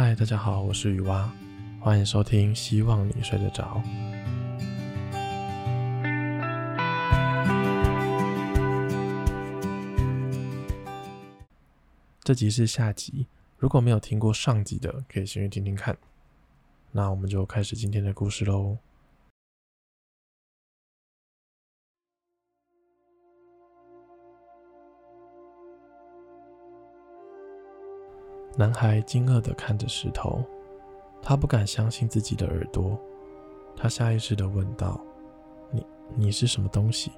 嗨，大家好，我是雨蛙，欢迎收听，希望你睡得着。这集是下集，如果没有听过上集的，可以先去听听看。那我们就开始今天的故事喽。男孩惊愕地看着石头，他不敢相信自己的耳朵。他下意识地问道：“你，你是什么东西？”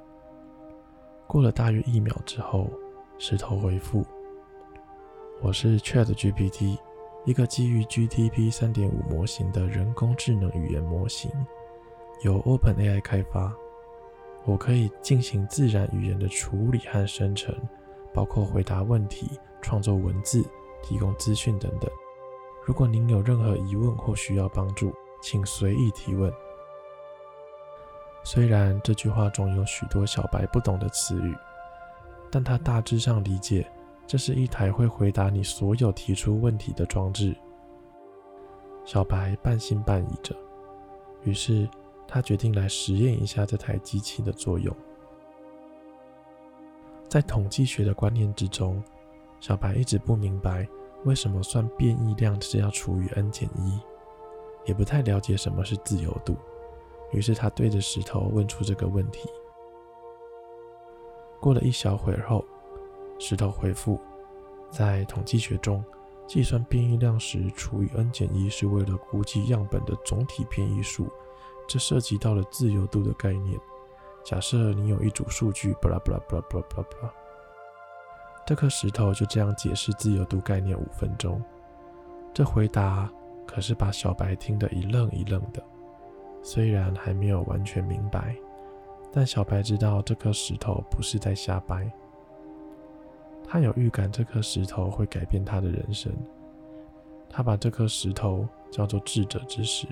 过了大约一秒之后，石头回复：“我是 ChatGPT，一个基于 GTP 3.5模型的人工智能语言模型，由 OpenAI 开发。我可以进行自然语言的处理和生成，包括回答问题、创作文字。”提供资讯等等。如果您有任何疑问或需要帮助，请随意提问。虽然这句话中有许多小白不懂的词语，但他大致上理解，这是一台会回答你所有提出问题的装置。小白半信半疑着，于是他决定来实验一下这台机器的作用。在统计学的观念之中，小白一直不明白为什么算变异量是要除以 n 减一，也不太了解什么是自由度。于是他对着石头问出这个问题。过了一小会儿后，石头回复：在统计学中，计算变异量时除以 n 减一是为了估计样本的总体变异数，这涉及到了自由度的概念。假设你有一组数据，巴拉巴拉巴拉巴拉巴拉巴拉。这颗石头就这样解释自由度概念五分钟，这回答可是把小白听得一愣一愣的。虽然还没有完全明白，但小白知道这颗石头不是在瞎掰。他有预感这颗石头会改变他的人生。他把这颗石头叫做智者之石。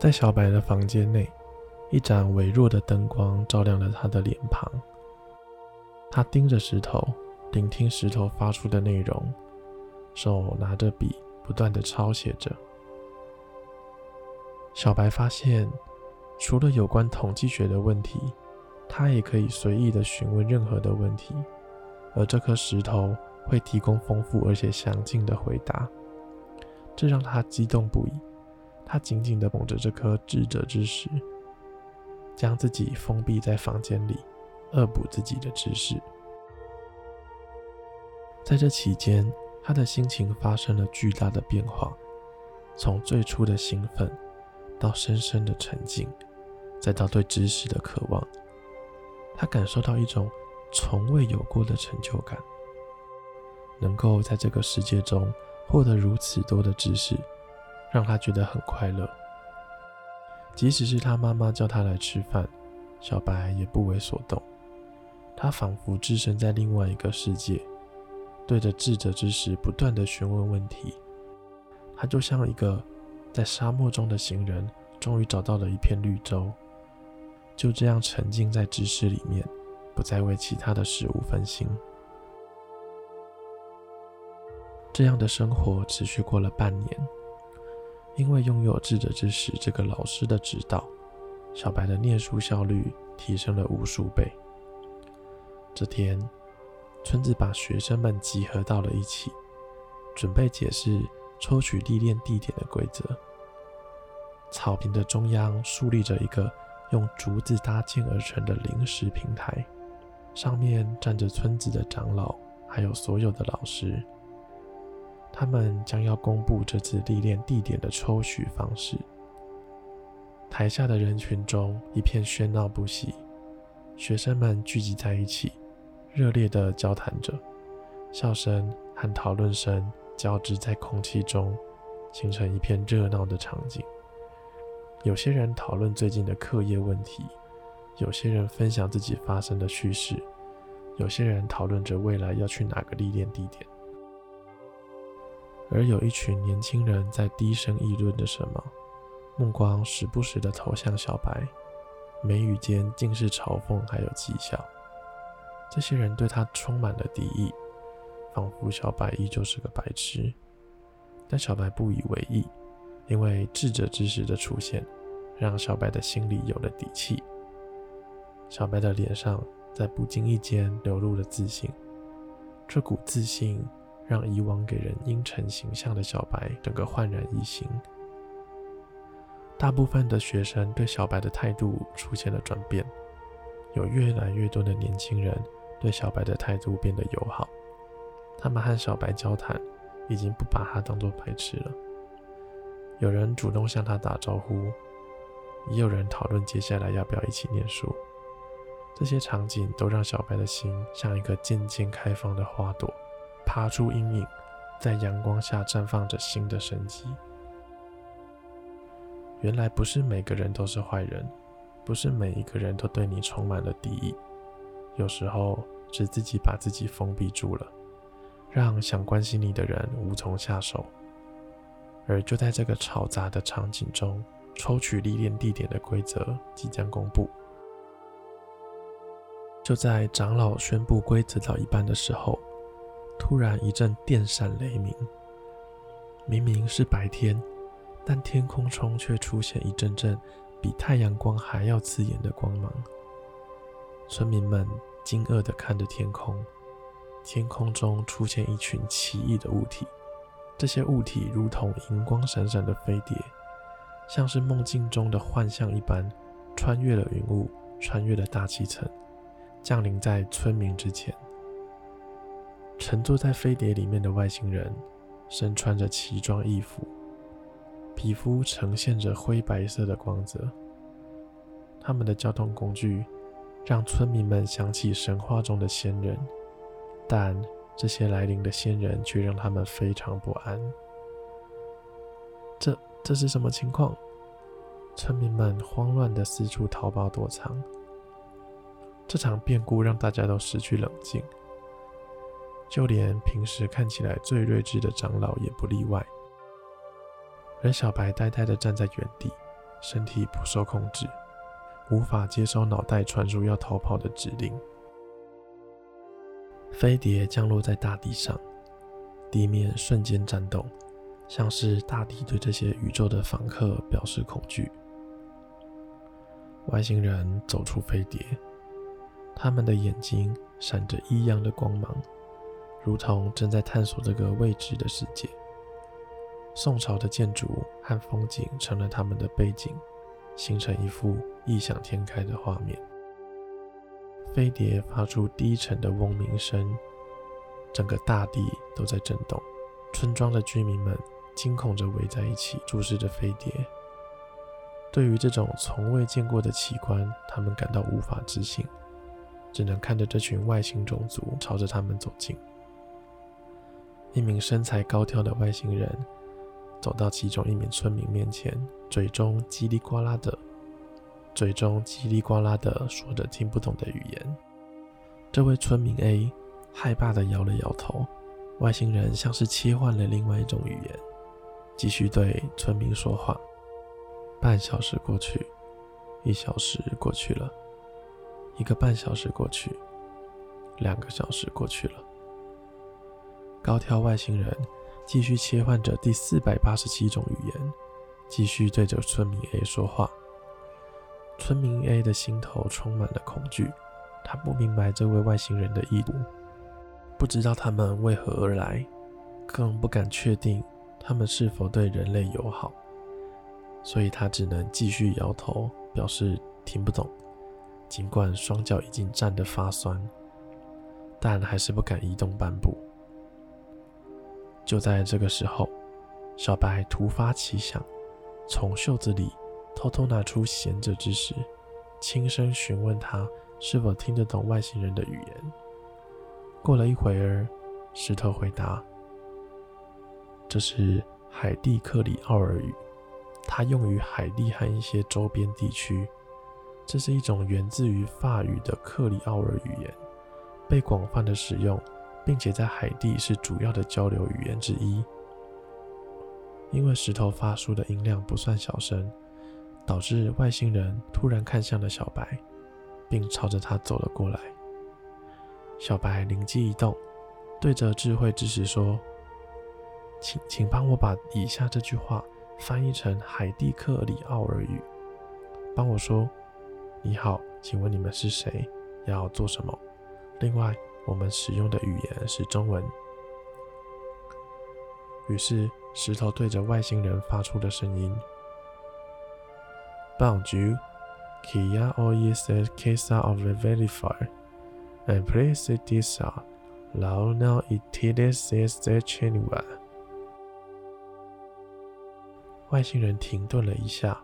在小白的房间内。一盏微弱的灯光照亮了他的脸庞。他盯着石头，聆听石头发出的内容，手拿着笔，不断地抄写着。小白发现，除了有关统计学的问题，他也可以随意地询问任何的问题，而这颗石头会提供丰富而且详尽的回答。这让他激动不已。他紧紧地捧着这颗智者之石。将自己封闭在房间里，恶补自己的知识。在这期间，他的心情发生了巨大的变化，从最初的兴奋，到深深的沉静，再到对知识的渴望。他感受到一种从未有过的成就感，能够在这个世界中获得如此多的知识，让他觉得很快乐。即使是他妈妈叫他来吃饭，小白也不为所动。他仿佛置身在另外一个世界，对着智者之石不断地询问问题。他就像一个在沙漠中的行人，终于找到了一片绿洲，就这样沉浸在知识里面，不再为其他的事物分心。这样的生活持续过了半年。因为拥有智者之石这个老师的指导，小白的念书效率提升了无数倍。这天，村子把学生们集合到了一起，准备解释抽取历练地点的规则。草坪的中央竖立着一个用竹子搭建而成的临时平台，上面站着村子的长老，还有所有的老师。他们将要公布这次历练地点的抽取方式。台下的人群中一片喧闹不息，学生们聚集在一起，热烈地交谈着，笑声和讨论声交织在空气中，形成一片热闹的场景。有些人讨论最近的课业问题，有些人分享自己发生的趣事，有些人讨论着未来要去哪个历练地点。而有一群年轻人在低声议论着什么，目光时不时地投向小白，眉宇间尽是嘲讽还有讥笑。这些人对他充满了敌意，仿佛小白依旧是个白痴。但小白不以为意，因为智者之石的出现，让小白的心里有了底气。小白的脸上在不经意间流露了自信，这股自信让以往给人阴沉形象的小白整个焕然一新。大部分的学生对小白的态度出现了转变，有越来越多的年轻人对小白的态度变得友好，他们和小白交谈，已经不把他当作白痴了。有人主动向他打招呼，也有人讨论接下来要不要一起念书。这些场景都让小白的心像一个渐渐开放的花朵，爬出阴影，在阳光下绽放着新的生机。原来不是每个人都是坏人，不是每一个人都对你充满了敌意。有时候是自己把自己封闭住了，让想关心你的人无从下手。而就在这个吵杂的场景中，抽取历练地点的规则即将公布。就在长老宣布规则到一半的时候，突然一阵电闪雷鸣。明明是白天，但天空中却出现一阵阵比太阳光还要刺眼的光芒。村民们惊愕地看着天空，天空中出现一群奇异的物体，这些物体如同银光闪闪的飞碟，像是梦境中的幻象一般，穿越了云雾，穿越了大气层。降临在村民之前，乘坐在飞碟里面的外星人，身穿着奇装异服，皮肤呈现着灰白色的光泽。他们的交通工具让村民们想起神话中的仙人，但这些来临的仙人却让他们非常不安。这这是什么情况？村民们慌乱地四处逃跑躲藏。这场变故让大家都失去冷静，就连平时看起来最睿智的长老也不例外。而小白呆呆地站在原地，身体不受控制，无法接收脑袋传输要逃跑的指令。飞碟降落在大地上，地面瞬间颤动，像是大地对这些宇宙的访客表示恐惧。外星人走出飞碟。他们的眼睛闪着异样的光芒，如同正在探索这个未知的世界。宋朝的建筑和风景成了他们的背景，形成一幅异想天开的画面。飞碟发出低沉的嗡鸣声，整个大地都在震动。村庄的居民们惊恐着围在一起，注视着飞碟。对于这种从未见过的奇观，他们感到无法置信。只能看着这群外星种族朝着他们走近。一名身材高挑的外星人走到其中一名村民面前，嘴中叽里呱啦的，嘴中叽里呱啦的说着听不懂的语言。这位村民 A 害怕的摇了摇头。外星人像是切换了另外一种语言，继续对村民说话。半小时过去，一小时过去了。一个半小时过去，两个小时过去了。高挑外星人继续切换着第四百八十七种语言，继续对着村民 A 说话。村民 A 的心头充满了恐惧，他不明白这位外星人的意图，不知道他们为何而来，更不敢确定他们是否对人类友好，所以他只能继续摇头，表示听不懂。尽管双脚已经站得发酸，但还是不敢移动半步。就在这个时候，小白突发奇想，从袖子里偷偷拿出贤者之石，轻声询问他是否听得懂外星人的语言。过了一会儿，石头回答：“这是海地克里奥尔语，它用于海地和一些周边地区。”这是一种源自于法语的克里奥尔语言，被广泛的使用，并且在海地是主要的交流语言之一。因为石头发出的音量不算小声，导致外星人突然看向了小白，并朝着他走了过来。小白灵机一动，对着智慧之石说：“请，请帮我把以下这句话翻译成海地克里奥尔语。帮我说：‘你好，请问你们是谁？要做什么？’另外，我们使用的语言是中文。”于是，石头对着外星人发出的声音：“Bonjour, qui a envoyé cette case of verifier, and please this are now now it is the channel。”外星人停顿了一下，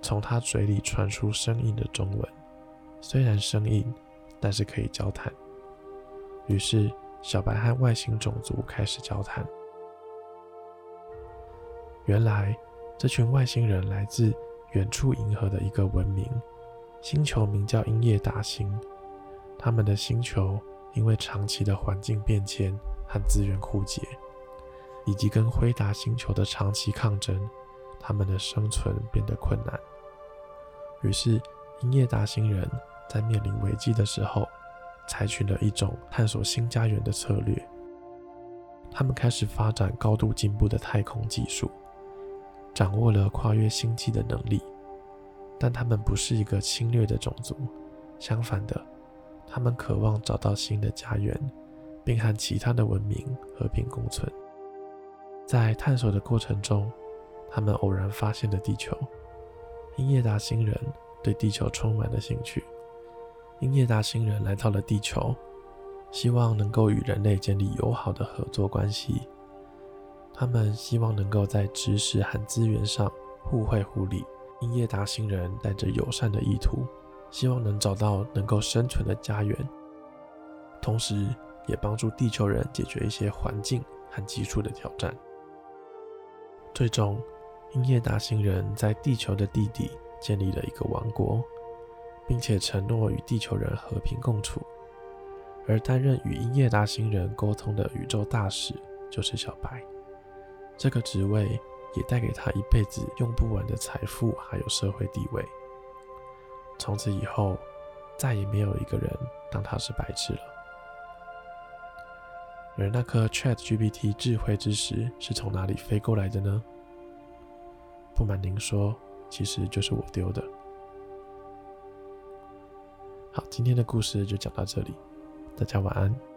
从他嘴里传出生硬的中文，虽然生硬，但是可以交谈。于是，小白和外星种族开始交谈。原来，这群外星人来自远处银河的一个文明星球，名叫英叶达星。他们的星球因为长期的环境变迁和资源枯竭，以及跟辉达星球的长期抗争，他们的生存变得困难。于是，英叶达星人在面临危机的时候，采取了一种探索新家园的策略。他们开始发展高度进步的太空技术。掌握了跨越星际的能力，但他们不是一个侵略的种族。相反的，他们渴望找到新的家园，并和其他的文明和平共存。在探索的过程中，他们偶然发现了地球。英叶达星人对地球充满了兴趣。英叶达星人来到了地球，希望能够与人类建立友好的合作关系。他们希望能够在知识和资源上互惠互利。英叶达星人带着友善的意图，希望能找到能够生存的家园，同时也帮助地球人解决一些环境和技术的挑战。最终，英叶达星人在地球的地底建立了一个王国，并且承诺与地球人和平共处。而担任与英叶达星人沟通的宇宙大使就是小白。这个职位也带给他一辈子用不完的财富，还有社会地位。从此以后，再也没有一个人当他是白痴了。而那颗 ChatGPT 智慧之石是从哪里飞过来的呢？不瞒您说，其实就是我丢的。好，今天的故事就讲到这里，大家晚安。